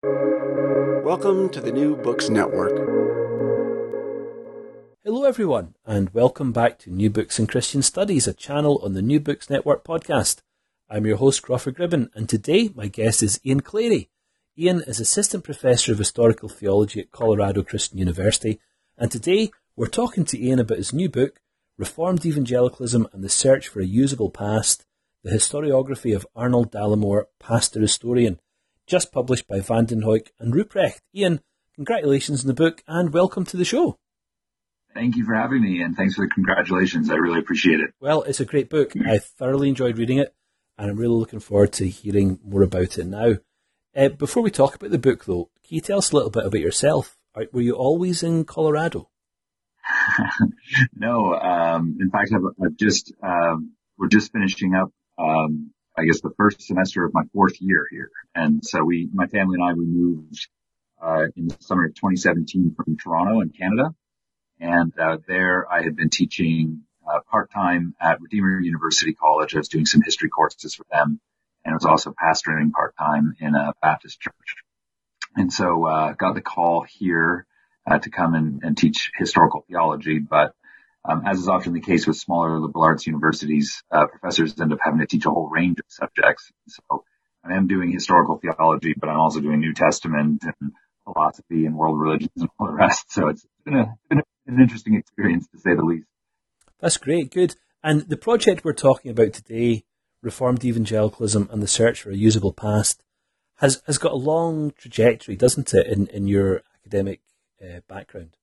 Welcome to the New Books Network. Hello, everyone, and welcome back to New Books in Christian Studies, a channel on the New Books Network podcast. I'm your host, Crawford Gribben, and today my guest is Ian Clary. Ian is Assistant Professor of Historical Theology at Colorado Christian University, and today we're talking to Ian about his new book, Reformed Evangelicalism and the Search for a Usable Past, the historiography of Arnold Dallimore, pastor historian, just published by Vandenhoeck and Ruprecht. Ian, congratulations on the book and welcome to the show. Thank you for having me and thanks for the congratulations. I really appreciate it. Well, it's a great book. I thoroughly enjoyed reading it and I'm really looking forward to hearing more about it now. Uh, before we talk about the book, though, can you tell us a little bit about yourself? Were you always in Colorado? no, um, in fact, I've, I've just um, we're just finishing up, um, I guess, the first semester of my fourth year here, and so we, my family and I, we moved uh, in the summer of 2017 from Toronto in Canada, and uh, there I had been teaching uh, part time at Redeemer University College. I was doing some history courses for them, and I was also pastoring part time in a Baptist church. And so uh, got the call here uh, to come and, and, teach historical theology. But um, as is often the case with smaller liberal arts universities, uh, professors end up having to teach a whole range of subjects. So I am doing historical theology, but I'm also doing New Testament and philosophy and world religions and all the rest. So it's been, a, been an interesting experience to say the least. That's great, good. And the project we're talking about today, Reformed Evangelicalism and the Search for a Usable Past, has, has got a long trajectory, doesn't it, in, in your academic uh, background?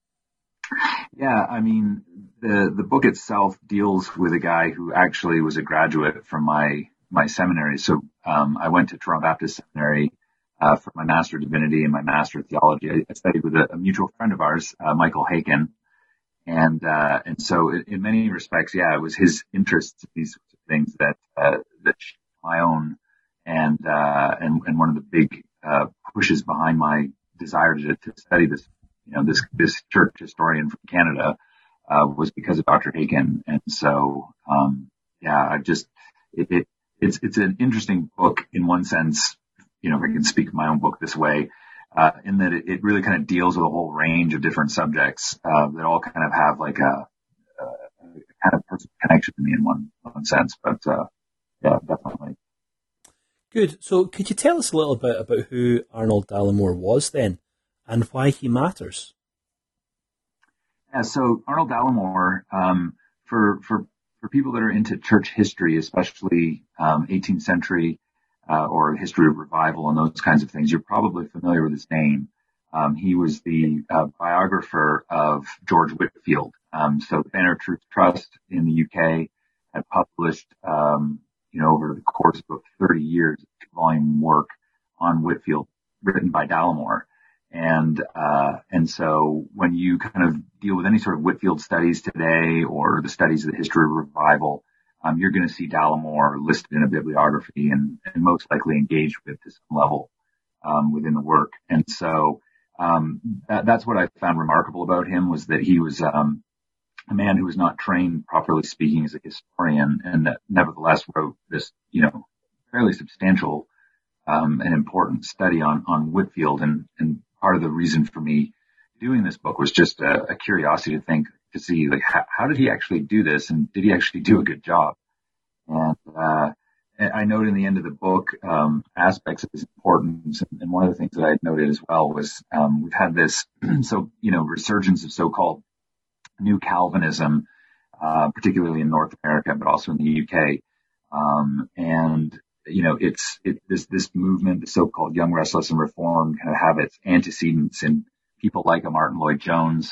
Yeah, I mean, the the book itself deals with a guy who actually was a graduate from my my seminary. So um, I went to Toronto Baptist Seminary uh, for my Master of Divinity and my Master of Theology. I, studied with a, a, mutual friend of ours, uh, Michael Haykin, and uh, and so in, in, many respects, yeah, it was his interests in these things that uh, that my own, and uh, and and one of the big uh, pushes behind my desire to, to study this you know, this, this church historian from Canada, uh, was because of Dr. Haykin. And so, um, yeah, I just, it, it, it's, it's an interesting book in one sense, you know, if I can speak my own book this way, uh, in that it, it really kind of deals with a whole range of different subjects, uh, that all kind of have like a, a kind of personal connection to me in one, one sense. But, uh, yeah, definitely. Good. So could you tell us a little bit about who Arnold Dallimore was then? and why he matters. Yeah, so Arnold Dallimore, um, for for for people that are into church history, especially um, 18th century uh, or history of revival and those kinds of things, you're probably familiar with his name. Um, he was the uh, biographer of George Whitefield. Um, so the Banner Truth Trust in the UK had published, um, you know, over the course of 30 years, volume work on Whitefield written by Dallimore. And, uh, and so when you kind of deal with any sort of Whitefield studies today or the studies of the history of revival, um, you're going to see Dallimore listed in a bibliography and, and most likely engaged with to some level, um, within the work. And so, um, that, that's what I found remarkable about him was that he was, um, a man who was not trained properly speaking as a historian and that nevertheless wrote this, you know, fairly substantial, um, and important study on, on Whitefield and, and part of the reason for me doing this book was just a, a curiosity to think to see like how, how, did he actually do this and did he actually do a good job? And, uh, I note in the end of the book um, aspects of his importance, and one of the things that I noted as well was um, we've had this so you know resurgence of so-called new Calvinism, uh, particularly in North America, but also in the UK. Um, and you know, it's, it, this, this movement, the so-called young, restless and reformed kind of have its antecedents in people like a Martyn Lloyd-Jones,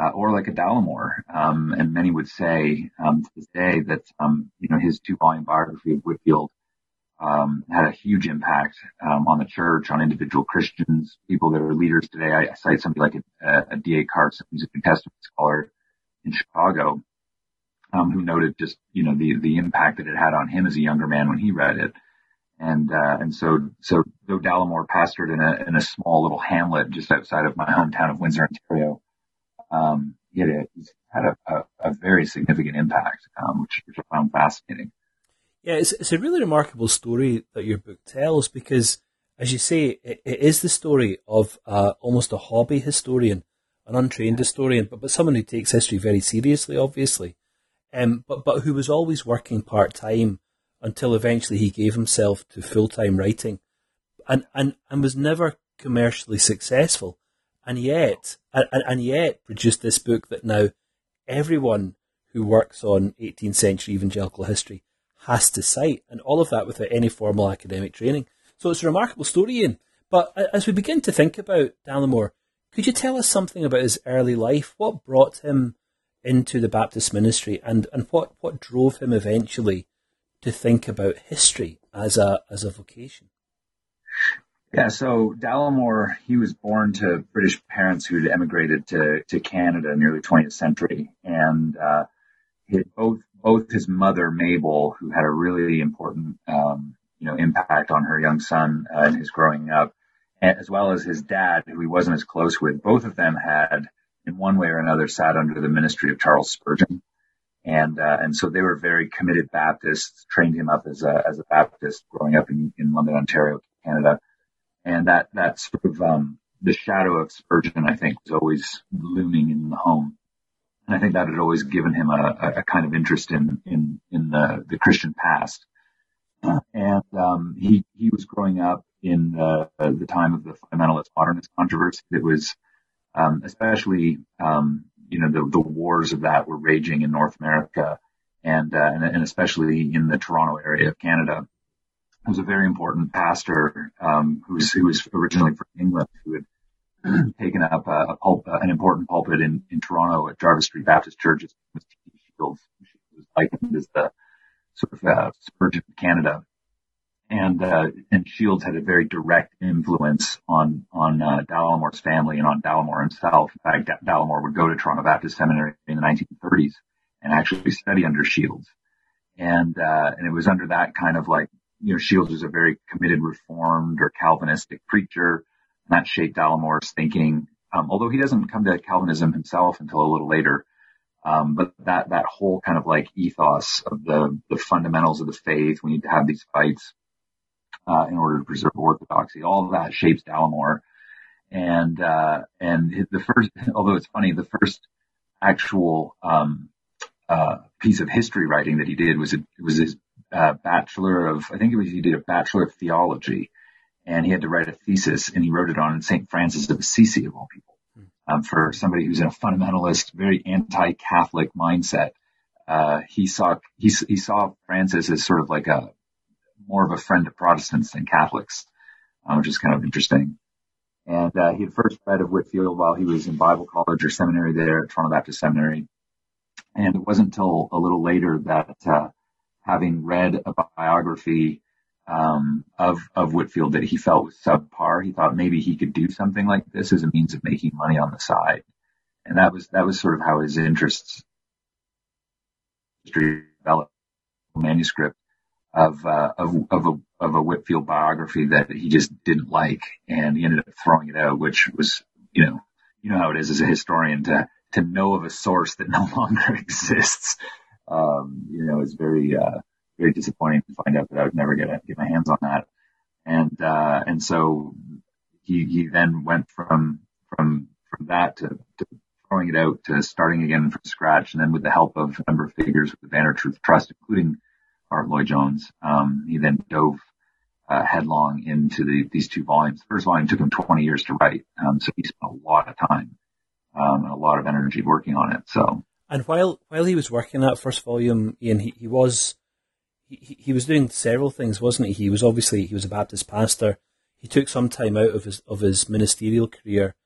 uh, or like a Dallimore. Um, and many would say, um, to this day that, um, you know, his two volume biography of Whitefield um, had a huge impact, um, on the church, on individual Christians, people that are leaders today. I, cite somebody like a, a D.A. Carson, who's a New Testament scholar in Chicago, um, who noted just, you know, the, the impact that it had on him as a younger man when he read it. And, uh, and so, so though Dallimore pastored in a, in a small little hamlet just outside of my hometown of Windsor, Ontario, um, he had a, had a, a, a very significant impact, um, which, which I found fascinating. Yeah, it's, it's a really remarkable story that your book tells because as you say, it, it is the story of uh, almost a hobby historian, an untrained historian, but, but someone who takes history very seriously, obviously, um, but, but who was always working part time until eventually he gave himself to full time writing and, and, and was never commercially successful. And yet, and, and yet produced this book that now everyone who works on 18th century evangelical history has to cite, and all of that without any formal academic training. So it's a remarkable story, Ian. But as we begin to think about Dallimore, could you tell us something about his early life? What brought him into the Baptist ministry, and, and what, what drove him eventually to think about history as a as a vocation? Yeah, so Dallimore, he was born to British parents who'd emigrated to, to Canada in the early 20th century. And, uh, both, both his mother, Mabel, who had a really important, um, you know, impact on her young son uh, in his growing up, as well as his dad, who he wasn't as close with, both of them had, in one way or another, sat under the ministry of Charles Spurgeon. And, uh, and so they were very committed Baptists, trained him up as a, as a Baptist growing up in, in London, Ontario, Canada and that that sort of um, the shadow of Spurgeon, I think, was always looming in the home, and I think that had always given him a, a kind of interest in in in the the Christian past. Uh, and um, he he was growing up in the the time of the fundamentalist modernist controversy. It was um, especially um, you know the the wars of that were raging in North America and, uh, and and especially in the Toronto area of Canada was a very important pastor um, who was who was originally from England, who had taken up a, a pulp, uh, an important pulpit in, in Toronto at Jarvis Street Baptist Church. Shields, was likened as the sort of uh, Spurgeon of Canada, and uh, and Shields had a very direct influence on on uh, Dallimore's family and on Dallimore himself. In fact, D- Dallimore would go to Toronto Baptist Seminary in the 1930s and actually study under Shields. And, uh, and it was under that kind of like you know, Shields was a very committed reformed or Calvinistic preacher. And that shaped Dallimore's thinking. Um, although he doesn't come to Calvinism himself until a little later. Um, but that, that whole kind of like ethos of the, the fundamentals of the faith, we need to have these fights, uh, in order to preserve orthodoxy. All of that shapes Dallimore. And, uh, and the first, although it's funny, the first actual, um, uh, piece of history writing that he did was, a, was his uh, bachelor of, I think it was, he did a bachelor of theology and he had to write a thesis and he wrote it on St. Francis of Assisi of all people. Um, for somebody who's in a fundamentalist, very anti-Catholic mindset, uh, he saw, he, he saw Francis as sort of like a, more of a friend to Protestants than Catholics, um, which is kind of interesting. And, uh, he had first read of Whitefield while he was in Bible college or seminary there at Toronto Baptist Seminary. And it wasn't until a little later that, uh, having read a biography um, of of Whitefield that he felt was subpar. He thought maybe he could do something like this as a means of making money on the side, and that was that was sort of how his interests developed. Manuscript of uh, of of a of a Whitefield biography that he just didn't like, and he ended up throwing it out, which was you know you know how it is as a historian to to know of a source that no longer exists um, you know, it's very, uh, very disappointing to find out that I would never get, get my hands on that. And, uh, and so he, he then went from, from, from that to, to throwing it out to starting again from scratch. And then with the help of a number of figures with the Banner Truth Trust, including Art Lloyd Jones, um, he then dove uh, headlong into the, these two volumes. The first volume took him 20 years to write, um, so he spent a lot of time um, and a lot of energy working on it. So and while while he was working that first volume, Ian, he, he was he, he was doing several things, wasn't he? He was obviously he was a Baptist pastor. He took some time out of his of his ministerial career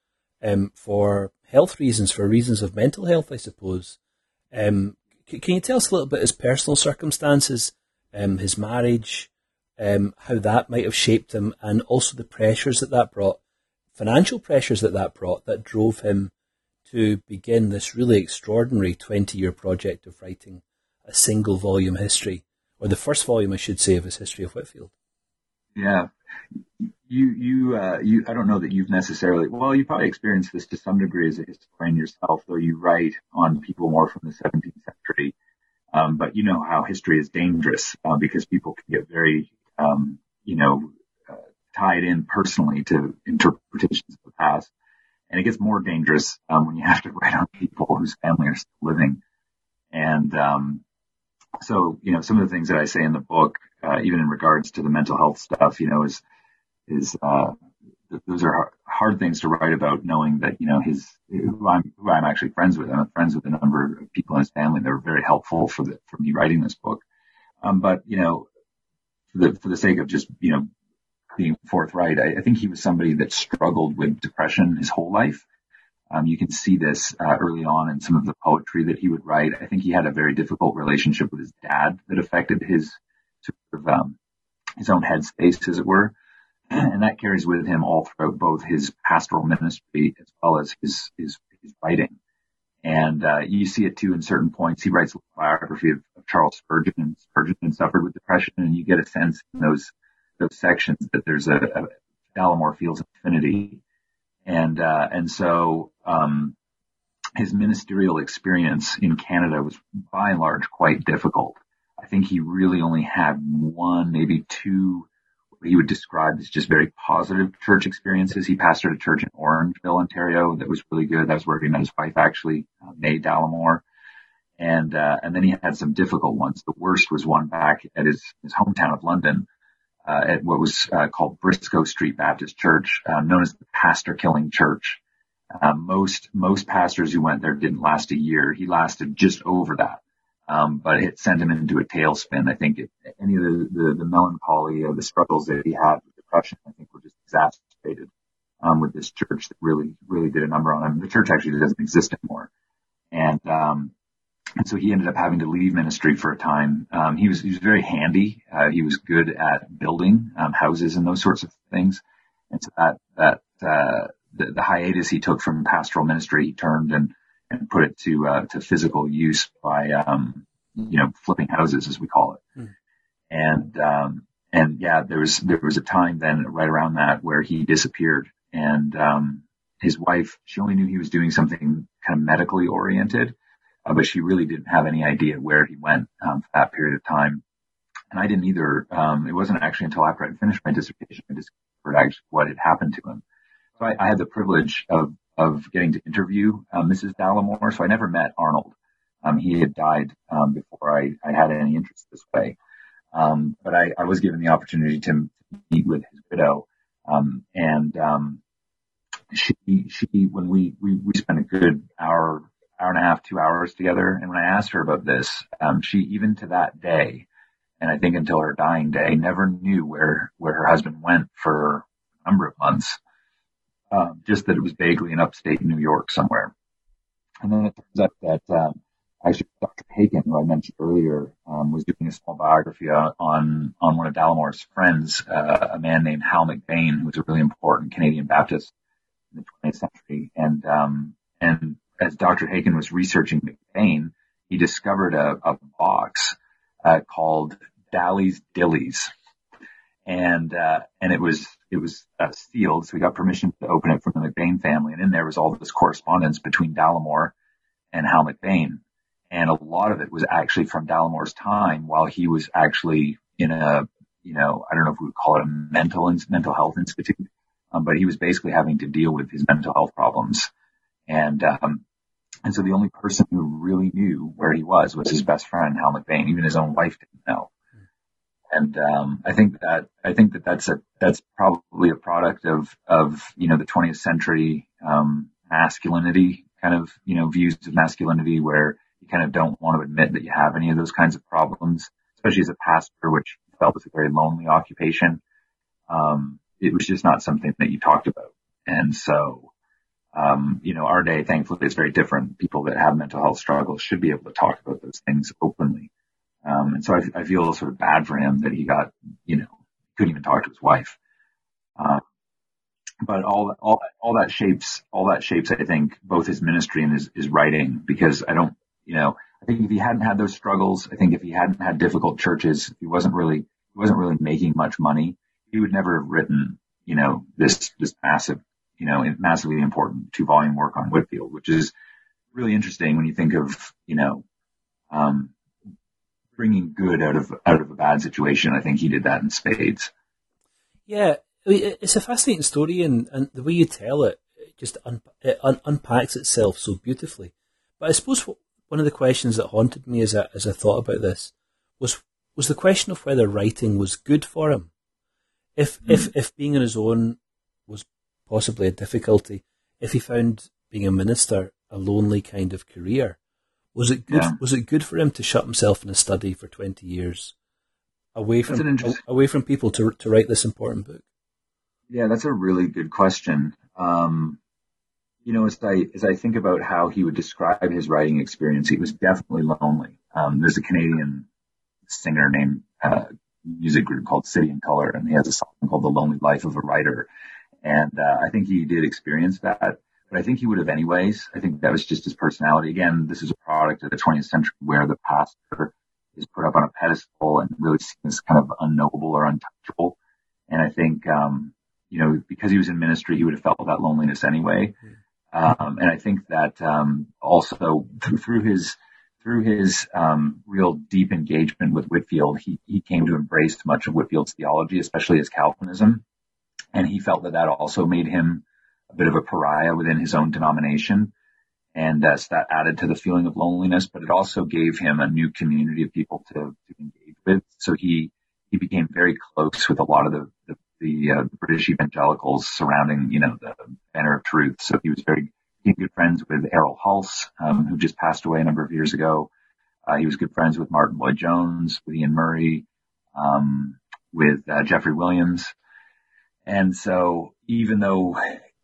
um, for health reasons, for reasons of mental health, I suppose. Um, can you tell us a little bit his personal circumstances, um, his marriage, um, how that might have shaped him, and also the pressures that that brought, financial pressures that that brought, that drove him to begin this really extraordinary 20 year project of writing a single volume history, or the first volume, I should say, of his history of Whitefield? Yeah. You, you, uh, you, I don't know that you've necessarily, well, you probably experienced this to some degree as a historian yourself, though you write on people more from the 17th century. Um, but you know how history is dangerous, uh, because people can get very, um, you know, uh, tied in personally to interpretations of the past. And it gets more dangerous um, when you have to write on people whose family are still living. And um, so, you know, some of the things that I say in the book, uh, even in regards to the mental health stuff, you know, is is uh, those are hard things to write about, knowing that you know his who I'm who I'm actually friends with. I'm friends with a number of people in his family. They were very helpful for the for me writing this book. Um, but you know, for the for the sake of just you know being forthright, I, I think he was somebody that struggled with depression his whole life. Um, you can see this uh, early on in some of the poetry that he would write. I think he had a very difficult relationship with his dad that affected his sort of um, his own headspace, as it were and that carries with him all throughout both his pastoral ministry as well as his his, his writing. And uh, you see it too in certain points. He writes a biography of, of Charles Spurgeon, and Spurgeon suffered with depression, and you get a sense in those those sections that there's a, a Dallimore feels affinity, and uh, and so um, his ministerial experience in Canada was by and large quite difficult. I think he really only had one, maybe two he would describe as just very positive church experiences. He pastored a church in Orangeville, Ontario that was really good. That was where he met his wife actually, uh, May Dallimore. And, uh, and then he had some difficult ones. The worst was one back at his, his hometown of London, uh, at what was uh, called Briscoe Street Baptist Church, uh, known as the pastor killing church. Uh, most, most pastors who went there didn't last a year. He lasted just over that. Um, but it sent him into a tailspin. I think it, any of the, the, the melancholy or the struggles that he had with depression, I think were just exacerbated, um, with this church that really, really did a number on him. The church actually doesn't exist anymore. And, um, and so he ended up having to leave ministry for a time. Um, he was, he was very handy. Uh, he was good at building, um, houses and those sorts of things. And so that, that, uh, the, the hiatus he took from pastoral ministry, he turned and, and put it to uh, to physical use by um, you know flipping houses as we call it. Mm. And um, and yeah, there was there was a time then right around that where he disappeared, and um, his wife she only knew he was doing something kind of medically oriented, uh, but she really didn't have any idea where he went um, for that period of time. And I didn't either. Um, it wasn't actually until after I finished my dissertation I discovered actually what had happened to him. So I, I had the privilege of of getting to interview uh, Mrs. Dallimore. So I never met Arnold. Um, he had died um, before I, I, had any interest this way. Um, but I, I, was given the opportunity to meet with his widow, um, and um, she she when we, we we spent a good hour hour and a half two hours together. And when I asked her about this, um, she even to that day, and I think until her dying day, never knew where where her husband went for a number of months um, just that it was vaguely in upstate New York somewhere. And then it turns out that um, actually Dr. Haykin, who I mentioned earlier, um, was doing a small biography on on one of Dallimore's friends, uh, a man named Hal McBain, who was a really important Canadian Baptist in the 20th century. And um, and as Dr. Haykin was researching McBain, he discovered a, a box uh, called Dally's Dillies and uh, and it was it was uh, sealed, so we got permission to open it from the McBain family, and in there was all this correspondence between Dallimore and Hal McBain, and a lot of it was actually from Dallimore's time while he was actually in a you know I don't know if we would call it a mental mental health institute, um, but he was basically having to deal with his mental health problems, and um, and so the only person who really knew where he was was his best friend Hal McBain. Even his own wife didn't know. And um, I think that I think that that's a that's probably a product of of you know the 20th century um, masculinity kind of you know views of masculinity where you kind of don't want to admit that you have any of those kinds of problems, especially as a pastor, which felt was a very lonely occupation. Um, it was just not something that you talked about, and so. Um, you know, our day, thankfully, is very different. People that have mental health struggles should be able to talk about those things openly. Um, and so I, I, feel sort of bad for him that he got, you know, couldn't even talk to his wife. Uh, but all, all, all that shapes, all that shapes, I think, both his ministry and his, his writing because I don't, you know, I think if he hadn't had those struggles, I think if he hadn't had difficult churches, he wasn't really, he wasn't really making much money. He would never have written, you know, this, this massive, you know, massively important two volume work on Whitefield, which is really interesting when you think of, you know, um, bringing good out of out of a bad situation. I think he did that in spades. Yeah, it's a fascinating story, and, and the way you tell it, it just un, it un, unpacks itself so beautifully. But I suppose one of the questions that haunted me as I, as I thought about this was was the question of whether writing was good for him. If mm. if if being on his own was possibly a difficulty, if he found being a minister a lonely kind of career, was it good? Yeah. Was it good for him to shut himself in a study for twenty years, away from away from people to to write this important book? Yeah, that's a really good question. Um, you know, as I as I think about how he would describe his writing experience, he was definitely lonely. Um, there's a Canadian singer named uh, music group called City and Colour, and he has a song called "The Lonely Life of a Writer," and uh, I think he did experience that but I think he would have anyways. I think that was just his personality. Again, this is a product of the 20th century where the pastor is put up on a pedestal and really seen as kind of unknowable or untouchable. And I think, um, you know, because he was in ministry, he would have felt that loneliness anyway. Um, and I think that, um, also through, through his, through his, um, real deep engagement with Whitefield, he, he came to embrace much of Whitefield's theology, especially his Calvinism. And he felt that that also made him a bit of a pariah within his own denomination. And uh, so that added to the feeling of loneliness, but it also gave him a new community of people to, to engage with. So he, he became very close with a lot of the, the, the, uh, British evangelicals surrounding, you know, the banner of truth. So he was very, he good friends with Erroll Hulse, um, who just passed away a number of years ago. Uh, he was good friends with Martyn Lloyd-Jones, with Iain Murray, um, with uh, Geoffrey Williams. And so even though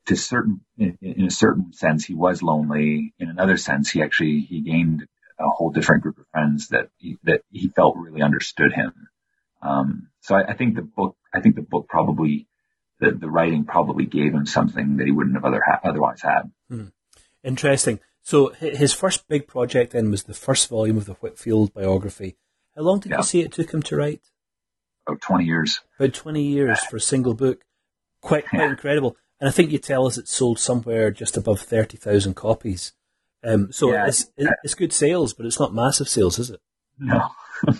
to certain, in, in, a certain sense, he was lonely. In another sense, he actually, he gained a whole different group of friends that he, that he felt really understood him. Um, so I, I, think the book, I think the book probably, the, the writing probably gave him something that he wouldn't have other ha- otherwise had. Hmm. Interesting. So his first big project then was the first volume of the Whitefield biography. How long did yeah. you say it took him to write? About 20 years. About 20 years for a single book. Quite, quite yeah. incredible. And I think you tell us it sold somewhere just above 30,000 copies. Um, so yeah, it's, it's good sales, but it's not massive sales, is it? No.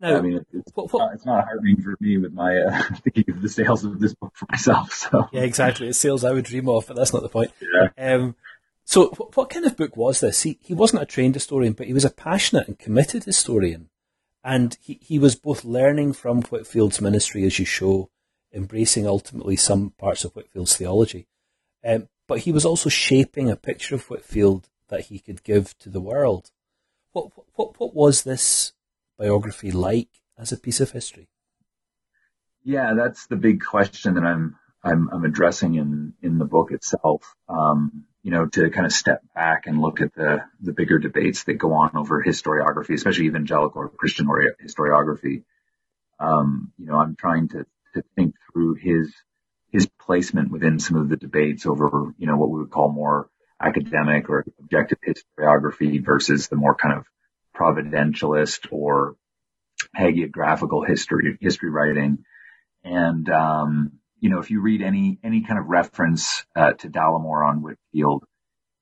now, I mean, it's, what, what, it's not heartening for me with my uh, thinking of the sales of this book for myself. So yeah, exactly. It's sales I would dream of, but that's not the point. Yeah. Um, so what, what kind of book was this? He, he wasn't a trained historian, but he was a passionate and committed historian. And he, he was both learning from Whitefield's ministry, as you show, embracing ultimately some parts of Whitefield's theology. Um, but he was also shaping a picture of Whitefield that he could give to the world. What, what, what was this biography like as a piece of history? Yeah, that's the big question that I'm I'm, I'm addressing in in the book itself. Um, you know, to kind of step back and look at the the bigger debates that go on over historiography, especially evangelical or Christian historiography. Um, you know, I'm trying to to think through his his placement within some of the debates over, you know, what we would call more academic or objective historiography versus the more kind of providentialist or hagiographical history history writing. And um, you know, if you read any any kind of reference uh, to Dallimore on Whitefield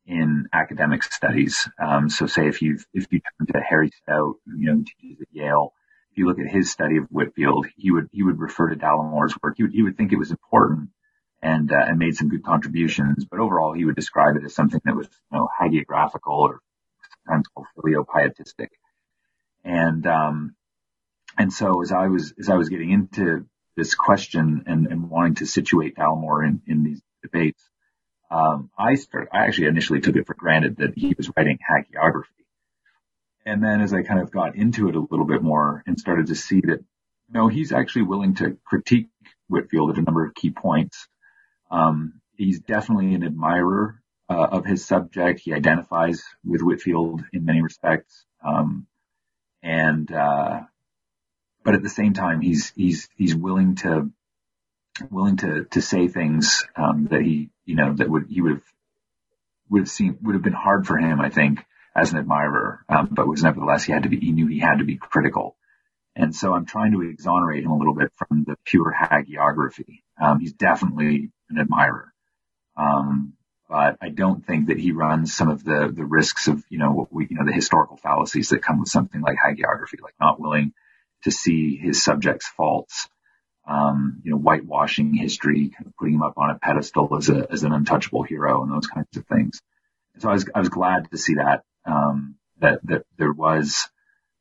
in academic studies, um, so say if you if you turn to Harry Stout, you know, teaches at Yale, if you look at his study of Whitefield, he would he would refer to Dallimore's work. He would he would think it was important and uh, and made some good contributions, but overall he would describe it as something that was you know hagiographical or sometimes called filio-pietistic. And um, and so as I was as I was getting into this question and, and wanting to situate Dallimore in, in these debates, um, I started I actually initially took it for granted that he was writing hagiography. And then as I kind of got into it a little bit more and started to see that, no, he's actually willing to critique Whitefield at a number of key points. Um, he's definitely an admirer uh, of his subject. He identifies with Whitefield in many respects. Um, and, uh, but at the same time, he's, he's, he's willing to, willing to, to say things, um, that he, you know, that would, he would have, would have seen, would have been hard for him, I think, as an admirer, um, but was nevertheless he had to be he knew he had to be critical. And so I'm trying to exonerate him a little bit from the pure hagiography. Um, he's definitely an admirer. Um, but I don't think that he runs some of the, the risks of, you know, what we, you know, the historical fallacies that come with something like hagiography, like not willing to see his subject's faults. um, you know, whitewashing history, kind of putting him up on a pedestal as a, as an untouchable hero and those kinds of things. So I was, I was glad to see that, um, that, that there was,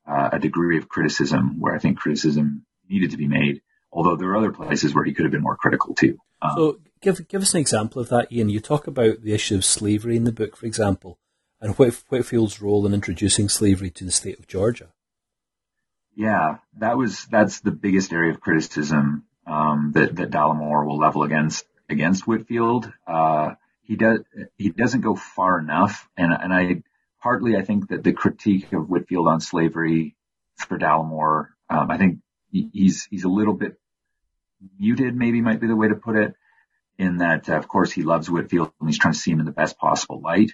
uh, a degree of criticism where I think criticism needed to be made, although there are other places where he could have been more critical too. Um, so give, give us an example of that, Ian. You talk about the issue of slavery in the book, for example, and Whit- Whitefield's role in introducing slavery to the state of Georgia. Yeah, that was that's the biggest area of criticism um, that that Dallimore will level against against Whitefield. Uh, he does he doesn't go far enough, and and I partly I think that the critique of Whitefield on slavery for Dallimore, um, I think he's he's a little bit muted, maybe might be the way to put it, in that uh, of course he loves Whitefield and he's trying to see him in the best possible light,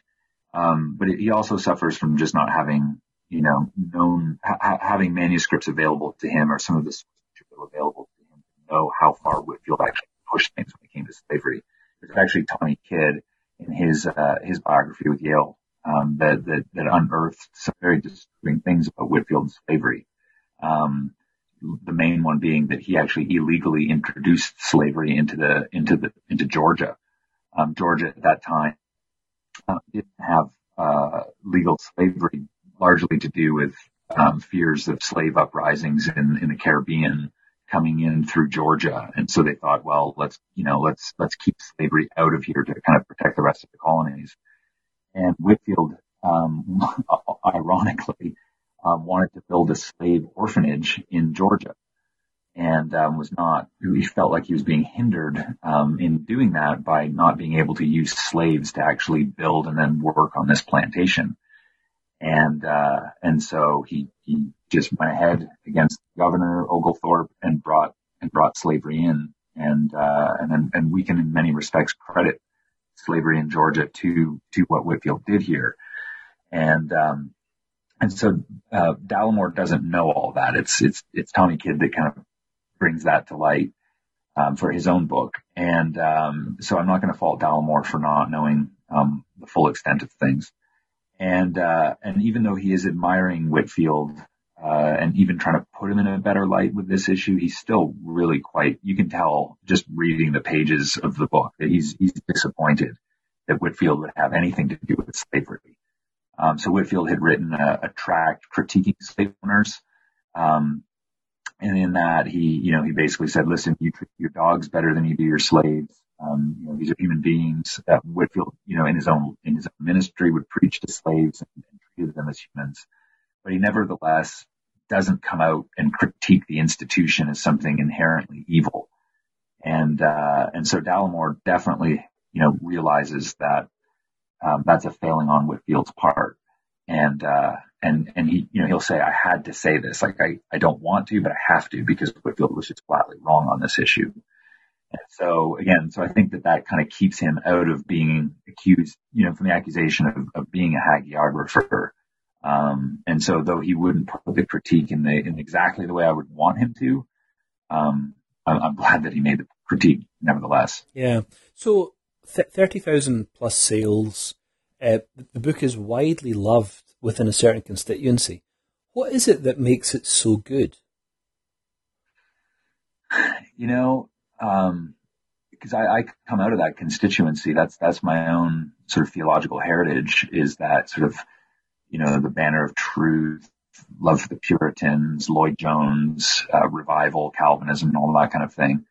um, but he also suffers from just not having you know, known, ha- having manuscripts available to him or some of the material available to him to know how far Whitefield actually pushed things when it came to slavery. There's actually Tommy Kidd in his, uh, his biography with Yale, um, that, that, that unearthed some very disturbing things about Whitefield and slavery. Um, the main one being that he actually illegally introduced slavery into the, into the, into Georgia. Um, Georgia at that time, uh, didn't have, uh, legal slavery largely to do with um, fears of slave uprisings in, in the Caribbean coming in through Georgia. And so they thought, well, let's, you know, let's, let's keep slavery out of here to kind of protect the rest of the colonies. And Whitefield, um, ironically, um, wanted to build a slave orphanage in Georgia and um, was not, he felt like he was being hindered um, in doing that by not being able to use slaves to actually build and then work on this plantation. And, uh, and so he, he just went ahead against Governor Oglethorpe and brought, and brought slavery in and, uh, and and we can in many respects credit slavery in Georgia to, to what Whitefield did here. And, um, and so, uh, doesn't know all that. It's, it's, it's Tommy Kidd that kind of brings that to light, um, for his own book. And, um, so I'm not going to fault Dallimore for not knowing, um, the full extent of things. And, uh, and even though he is admiring Whitefield, uh, and even trying to put him in a better light with this issue, he's still really quite, you can tell just reading the pages of the book that he's, he's disappointed that Whitefield would have anything to do with slavery. Um, so Whitefield had written a, a tract critiquing slave owners. Um, and in that he, you know, he basically said, listen, you treat your dogs better than you do your slaves. Um, you know, these are human beings that Whitefield, you know, in his own, in his own ministry would preach to slaves and, and treated them as humans. But he nevertheless doesn't come out and critique the institution as something inherently evil. And, uh, and so Dallimore definitely, you know, realizes that, um, that's a failing on Whitefield's part. And, uh, and, and he, you know, he'll say, I had to say this. Like, I, I don't want to, but I have to because Whitefield was just flatly wrong on this issue. And so again, so I think that that kind of keeps him out of being accused, you know, from the accusation of, of being a hagiographer. Um, and so though he wouldn't put the critique in the, in exactly the way I would want him to, um, I'm, I'm glad that he made the critique nevertheless. Yeah. So th- 30,000 plus sales. Uh, the book is widely loved within a certain constituency. What is it that makes it so good? You know, um, because I, I come out of that constituency. That's that's my own sort of theological heritage. Is that sort of you know the banner of truth, love for the Puritans, Lloyd Jones, uh, revival, Calvinism, and all that kind of thing.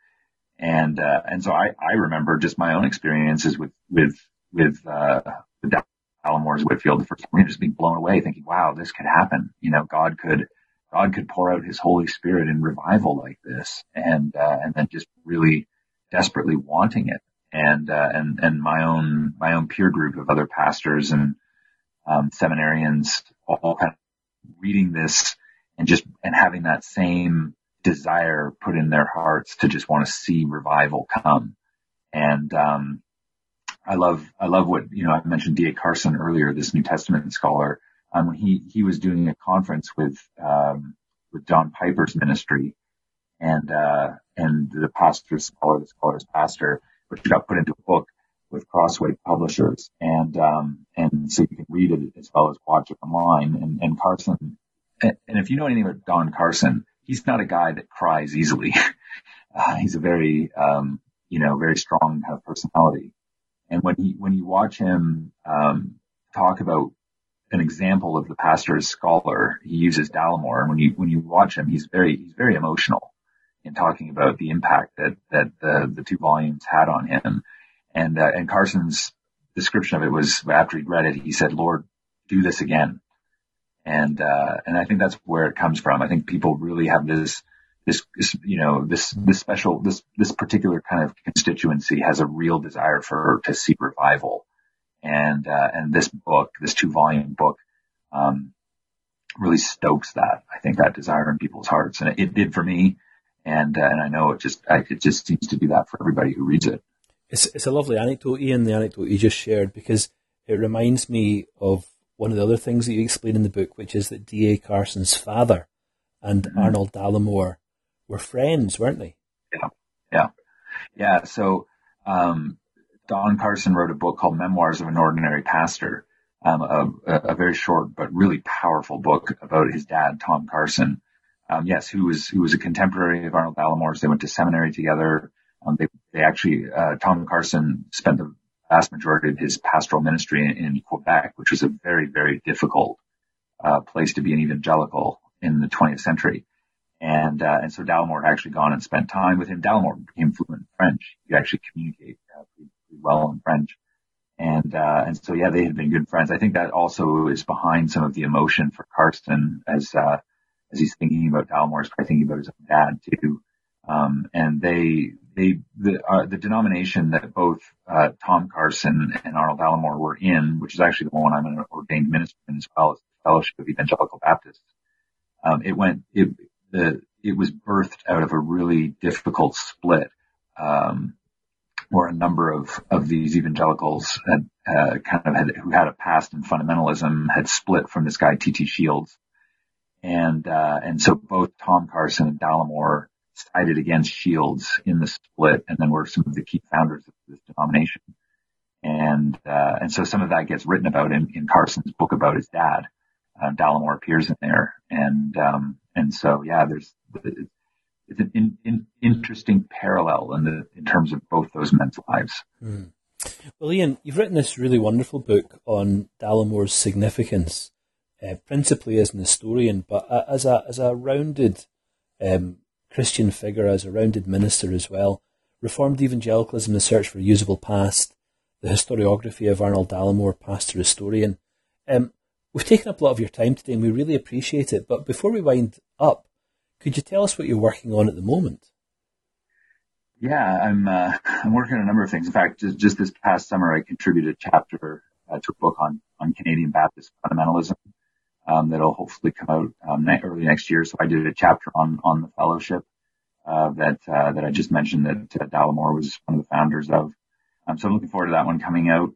And uh, and so I I remember just my own experiences with with with uh, the Dallimore's Whitefield the first time, just being blown away, thinking, wow, this could happen. You know, God could God could pour out his Holy Spirit in revival like this and, uh, and then just really desperately wanting it. And, uh, and, and my own, my own peer group of other pastors and, um, seminarians all kind of reading this and just, and having that same desire put in their hearts to just want to see revival come. And, um, I love, I love what, you know, I mentioned D.A. Carson earlier, this New Testament scholar um, he he was doing a conference with um, with John Piper's ministry, and uh, and the pastor's scholar, the scholar's pastor, which got put into a book with Crossway Publishers, and um, and so you can read it as well as watch it online. And, and Carson, and, and if you know anything about Don Carson, he's not a guy that cries easily. uh, he's a very, um, you know, very strong kind of personality. And when he, when you watch him, um, talk about an example of the pastor as scholar, he uses Dallimore. And when you, when you watch him, he's very, he's very emotional in talking about the impact that, that the, the two volumes had on him. And, uh, and Carson's description of it was after he'd read it, he said, Lord, do this again. And, uh, and I think that's where it comes from. I think people really have this, this, this, you know, this, this special, this, this particular kind of constituency has a real desire for, to seek revival. And, uh, and this book, this two volume book, um, really stokes that. I think that desire in people's hearts. And it, it did for me. And, uh, and I know it just, I, it just seems to do that for everybody who reads it. It's, it's a lovely anecdote, Ian, the anecdote you just shared, because it reminds me of one of the other things that you explain in the book, which is that D.A. Carson's father and mm-hmm. Arnold Dallimore were friends, weren't they? Yeah, yeah, yeah. So um, Don Carson wrote a book called Memoirs of an Ordinary Pastor, um, a, a, very short but really powerful book about his dad, Tom Carson. Um, yes, who was who was a contemporary of Arnold Dallimore's. They went to seminary together. Um, they they actually uh, Tom Carson spent the vast majority of his pastoral ministry in, in Quebec, which was a very very difficult uh, place to be an evangelical in the 20th century. And, uh, and so Dallimore had actually gone and spent time with him. Dallimore became fluent in French. He actually communicate uh, pretty, well in French. And, uh, and so yeah, they had been good friends. I think that also is behind some of the emotion for Carson as, uh, as he's thinking about Dallimore, he's probably thinking about his dad too. Um, and they, they, the, uh, the denomination that both, uh, Tom Carson and Arnold Dallimore were in, which is actually the one I'm an ordained minister in as well as the Fellowship of Evangelical Baptists. Um, it went, it, the, it was birthed out of a really difficult split, um, where a number of, of these evangelicals had, uh, kind of had, who had a past in fundamentalism had split from this guy, T.T. Shields. And, uh, and so both Tom Carson and Dallimore sided against Shields in the split and then were some of the key founders of this denomination. And, uh, and so some of that gets written about in, in Carson's book about his dad. Uh, appears in there. And, um, and so, yeah, there's, it's an in, in, interesting parallel in the, in terms of both those men's lives. Mm. Well, Ian, you've written this really wonderful book on Dallimore's significance, uh, principally as an historian, but as a as a rounded um, Christian figure, as a rounded minister as well. Reformed evangelicalism, the search for a usable past, the historiography of Arnold Dallimore, pastor historian. Um, We've taken up a lot of your time today and we really appreciate it. But before we wind up, could you tell us what you're working on at the moment? Yeah, I'm uh, I'm working on a number of things. In fact, just, just this past summer, I contributed a chapter uh, to a book on on Canadian Baptist fundamentalism um, that'll hopefully come out um, early next year. So I did a chapter on on the fellowship uh, that uh, that I just mentioned that uh, Dallimore was one of the founders of. Um, so I'm looking forward to that one coming out.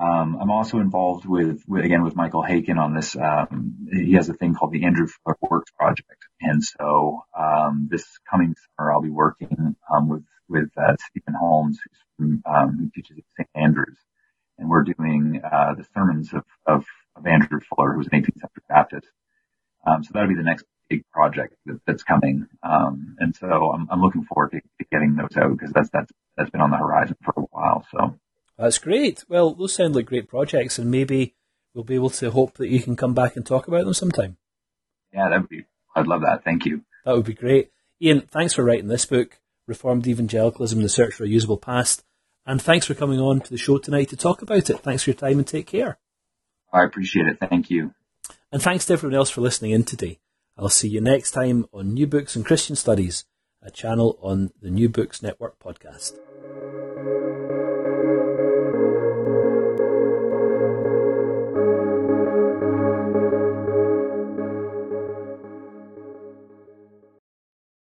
Um, I'm also involved with, with, again, with Michael Haykin on this. Um, he has a thing called the Andrew Fuller Works Project. And so, um, this coming summer, I'll be working, um, with, with, uh, Stephen Holmes, from, um, who teaches at St. Andrews. And we're doing, uh, the sermons of, of, of Andrew Fuller, who was an 18th century Baptist. Um, so that'll be the next big project that, that's coming. and so I'm, I'm looking forward to, to getting those out because that's, that's, that's been on the horizon for a while. So. That's great. Well, those sound like great projects, and maybe we'll be able to hope that you can come back and talk about them sometime. Yeah, that would be. I'd love that. Thank you. That would be great. Ian, thanks for writing this book, Reformed Evangelicalism: The Search for a Usable Past, and thanks for coming on to the show tonight to talk about it. Thanks for your time and take care. I appreciate it. Thank you. And thanks to everyone else for listening in today. I'll see you next time on New Books in Christian Studies, a channel on the New Books Network podcast.